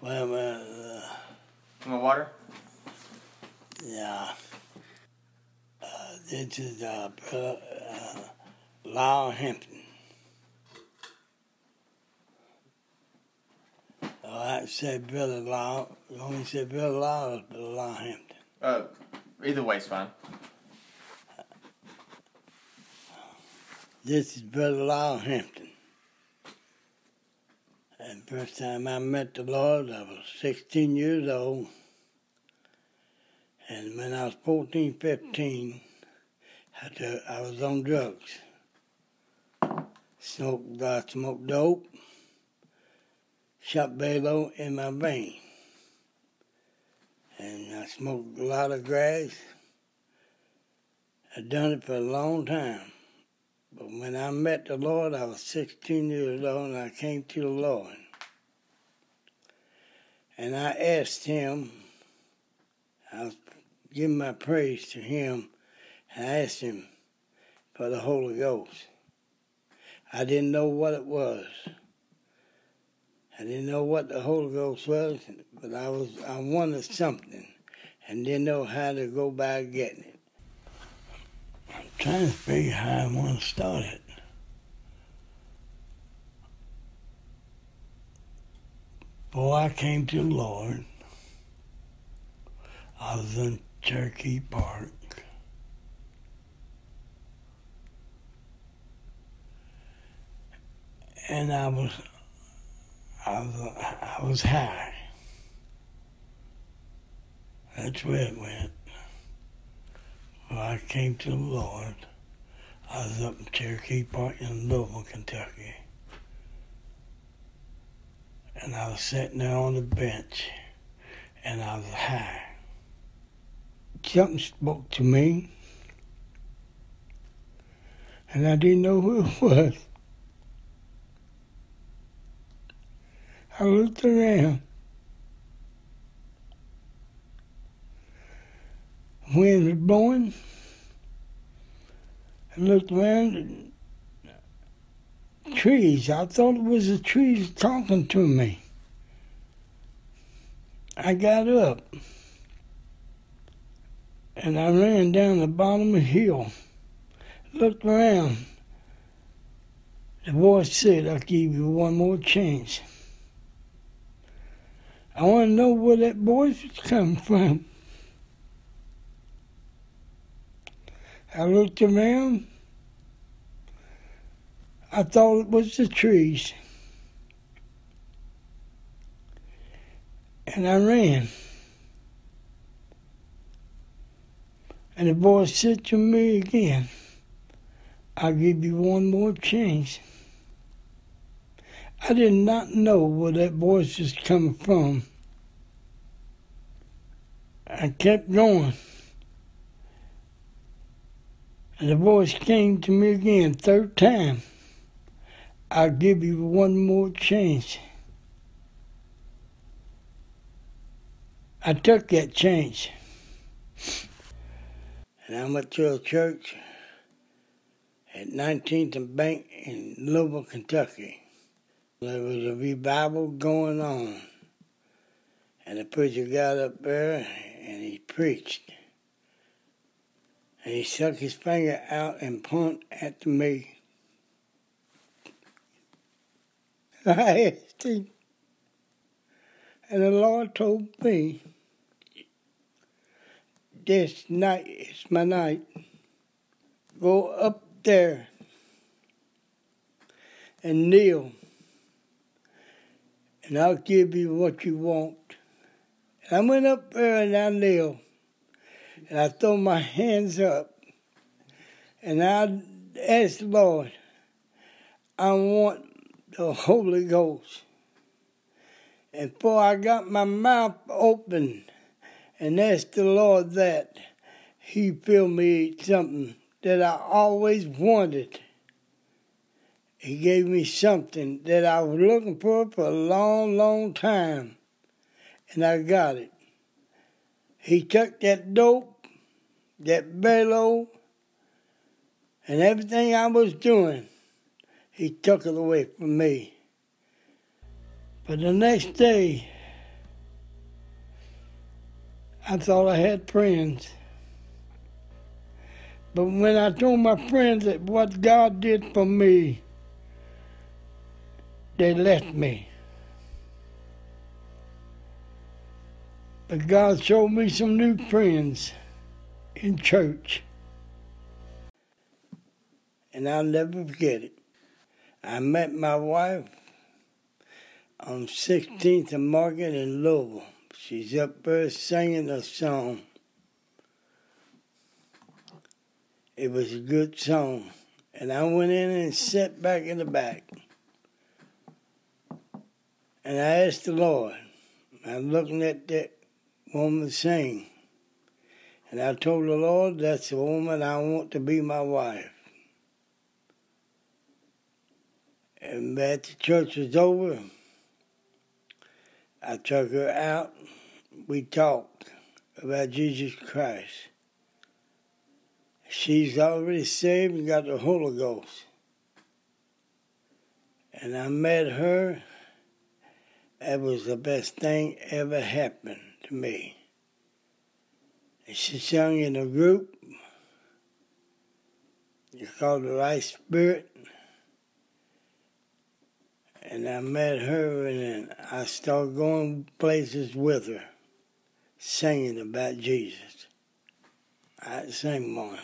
Well, well, uh, From the water? yeah. Uh, this is uh, Brother uh, Lyle Hampton. Oh, I said Brother Lyle. You only said Brother Lyle or Lyle Hampton. Uh, either way's fine. This is Brother Lyle Hampton. And first time I met the Lord, I was 16 years old. And when I was 14, 15, I, took, I was on drugs. Smoked, uh, smoked dope, shot Balo in my vein. And I smoked a lot of grass. I'd done it for a long time. But when I met the Lord, I was 16 years old and I came to the Lord. And I asked Him, I was giving my praise to Him, and I asked Him for the Holy Ghost. I didn't know what it was. I didn't know what the Holy Ghost was, but I was I wanted something and didn't know how to go about getting it trying to figure how I want to start it. Before I came to the Lord, I was in Cherokee Park. And I was, I was, I was high. That's where it went. When I came to the Lord, I was up in Cherokee Park in Louisville, Kentucky. And I was sitting there on the bench, and I was high. Something spoke to me, and I didn't know who it was. I looked around. Wind was blowing. I looked around trees. I thought it was the trees talking to me. I got up and I ran down the bottom of the hill. Looked around. The voice said, I'll give you one more chance. I want to know where that voice coming from. I looked around. I thought it was the trees. And I ran. And the voice said to me again, I'll give you one more chance. I did not know where that voice was coming from. I kept going. And the voice came to me again, third time. I'll give you one more chance. I took that chance. And I went to a church at 19th and Bank in Louisville, Kentucky. There was a revival going on. And the preacher got up there and he preached. And he stuck his finger out and pointed at me. I asked him, and the Lord told me, this night is my night. Go up there and kneel, and I'll give you what you want. And I went up there and I kneeled. And I throw my hands up and I ask the Lord, I want the Holy Ghost. And before I got my mouth open and asked the Lord that, He filled me something that I always wanted. He gave me something that I was looking for for a long, long time, and I got it. He took that dope that bellow, and everything I was doing, he took it away from me. But the next day, I thought I had friends. But when I told my friends that what God did for me, they left me. But God showed me some new friends in church. And I'll never forget it. I met my wife on 16th and Market in Louisville. She's up there singing a song. It was a good song. And I went in and sat back in the back. And I asked the Lord, I'm looking at that woman sing. And I told the Lord, that's the woman I want to be my wife. And that the church was over, I took her out. We talked about Jesus Christ. She's already saved and got the Holy Ghost. And I met her. That was the best thing ever happened to me. She sung in a group. It's called the Right Spirit. And I met her and I started going places with her, singing about Jesus. I sang one.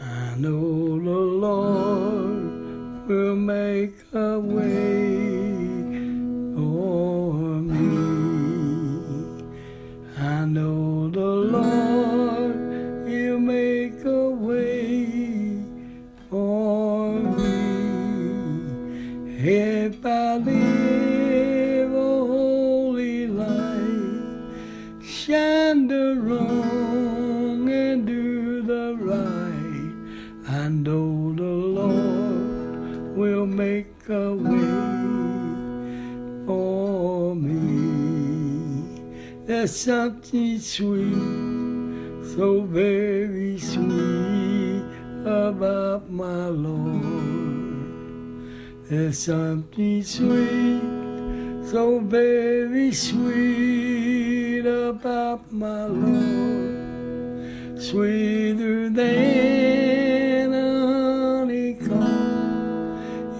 I know the Lord will make a way shine the wrong and do the right. I know oh, the Lord will make a way for me. There's something sweet, so very sweet about my Lord. There's something sweet, so very sweet about my Lord. Sweeter than honeycomb,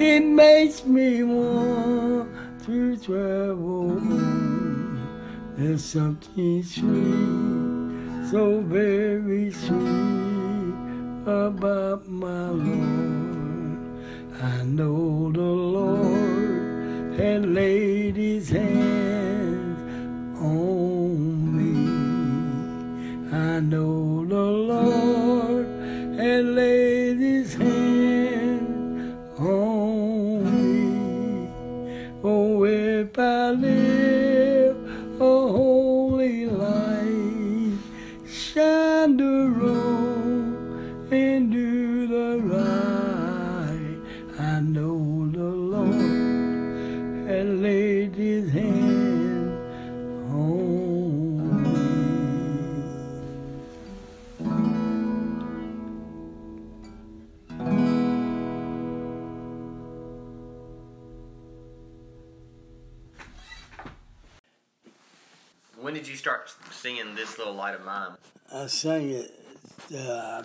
it makes me want to travel. There's something sweet, so very sweet about my Lord. I know the Lord had laid his hands did you start singing "This Little Light of Mine"? I sang it. Uh,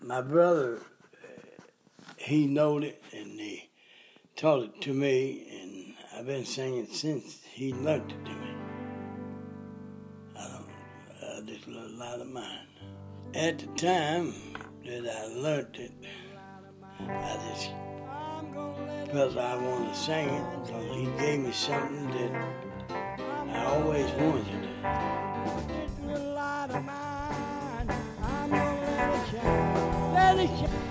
my brother, uh, he knowed it and he taught it to me, and I've been singing since he learned it to me. I don't, uh, this little light of mine. At the time that I learned it, I just felt I wanted to sing it because he gave me something that I always wanted. Little light of mine, I'm gonna let it shine, let it shine,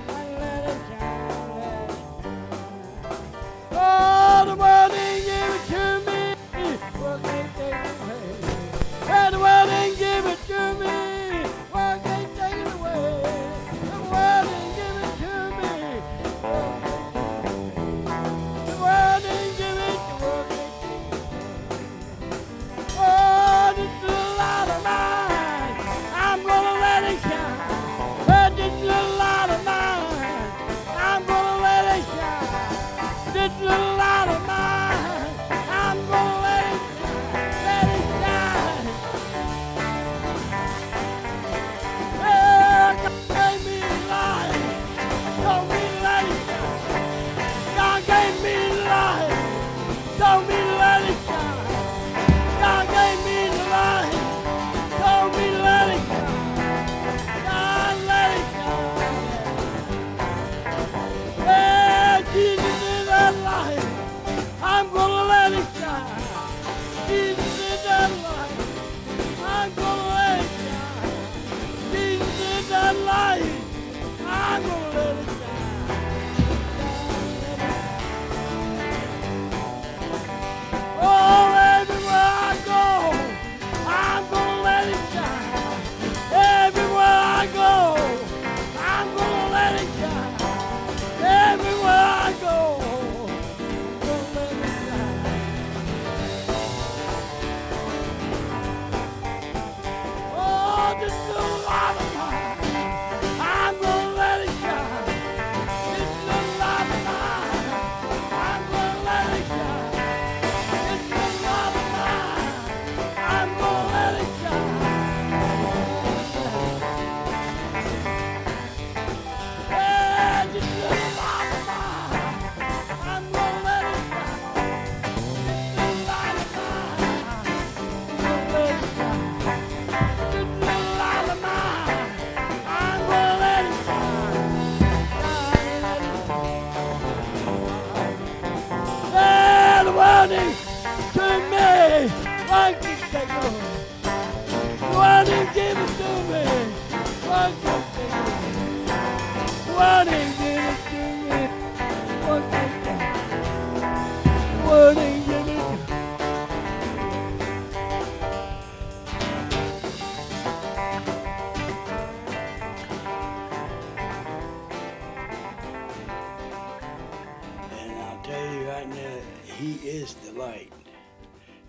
light.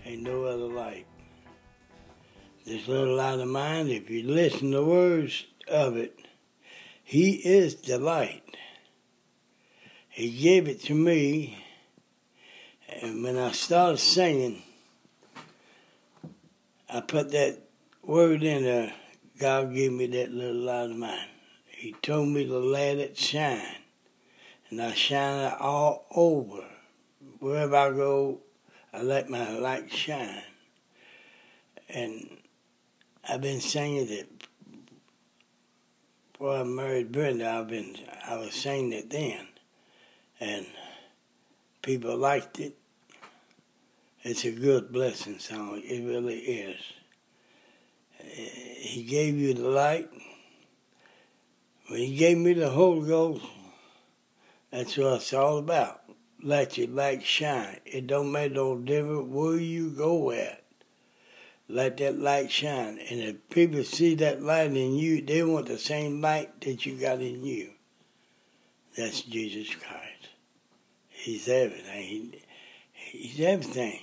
Ain't no other light. This little light of mine, if you listen to the words of it, he is the light. He gave it to me, and when I started singing, I put that word in there. God gave me that little light of mine. He told me to let it shine, and I shine it all over. Wherever I go, I let my light shine. And I've been singing it before I married Brenda. I've been I was singing it then, and people liked it. It's a good blessing song. It really is. He gave you the light. When he gave me the Holy Ghost, that's what it's all about. Let your light shine. It don't make no difference where you go at. Let that light shine. And if people see that light in you, they want the same light that you got in you. That's Jesus Christ. He's everything. He, he's everything.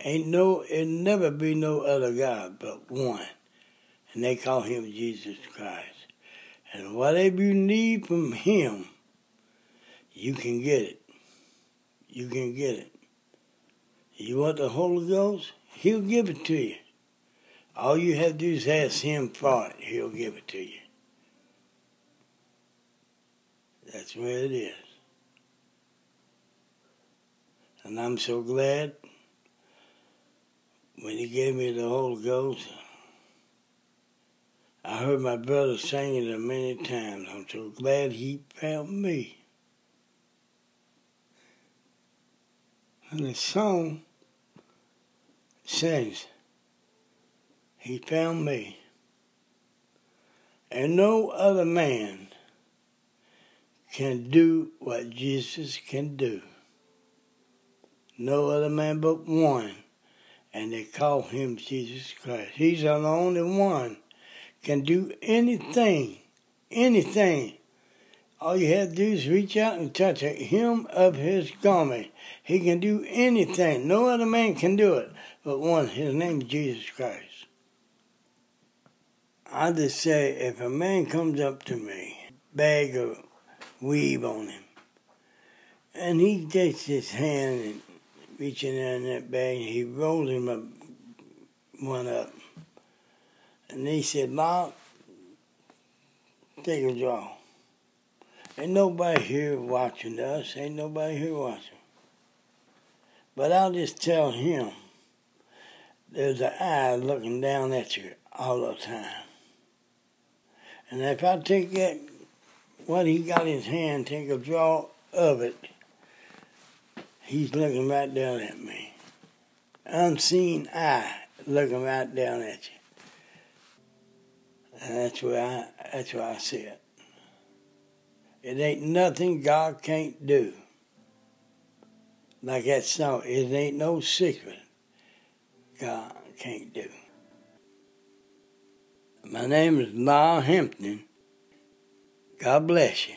Ain't no, it'll never be no other God but one. And they call him Jesus Christ. And whatever you need from him, you can get it. You can get it. You want the Holy Ghost? He'll give it to you. All you have to do is ask him for it. He'll give it to you. That's where it is. And I'm so glad when he gave me the Holy Ghost. I heard my brother singing it many times. I'm so glad he found me. And the song says, He found me. And no other man can do what Jesus can do. No other man but one. And they call him Jesus Christ. He's the only one can do anything, anything. All you have to do is reach out and touch a hem of his garment. He can do anything. No other man can do it but one. His name is Jesus Christ. I just say, if a man comes up to me, bag of weave on him, and he takes his hand and reaching in that bag, and he rolled him up, one up, and he said, "Bob, take a draw." Ain't nobody here watching us. Ain't nobody here watching. But I'll just tell him there's an eye looking down at you all the time. And if I take that, what he got in his hand, take a draw of it, He's looking right down at me. Unseen eye looking right down at you. And that's where I that's where I see it. It ain't nothing God can't do. Like that song, it ain't no secret God can't do. My name is Lyle Hampton. God bless you.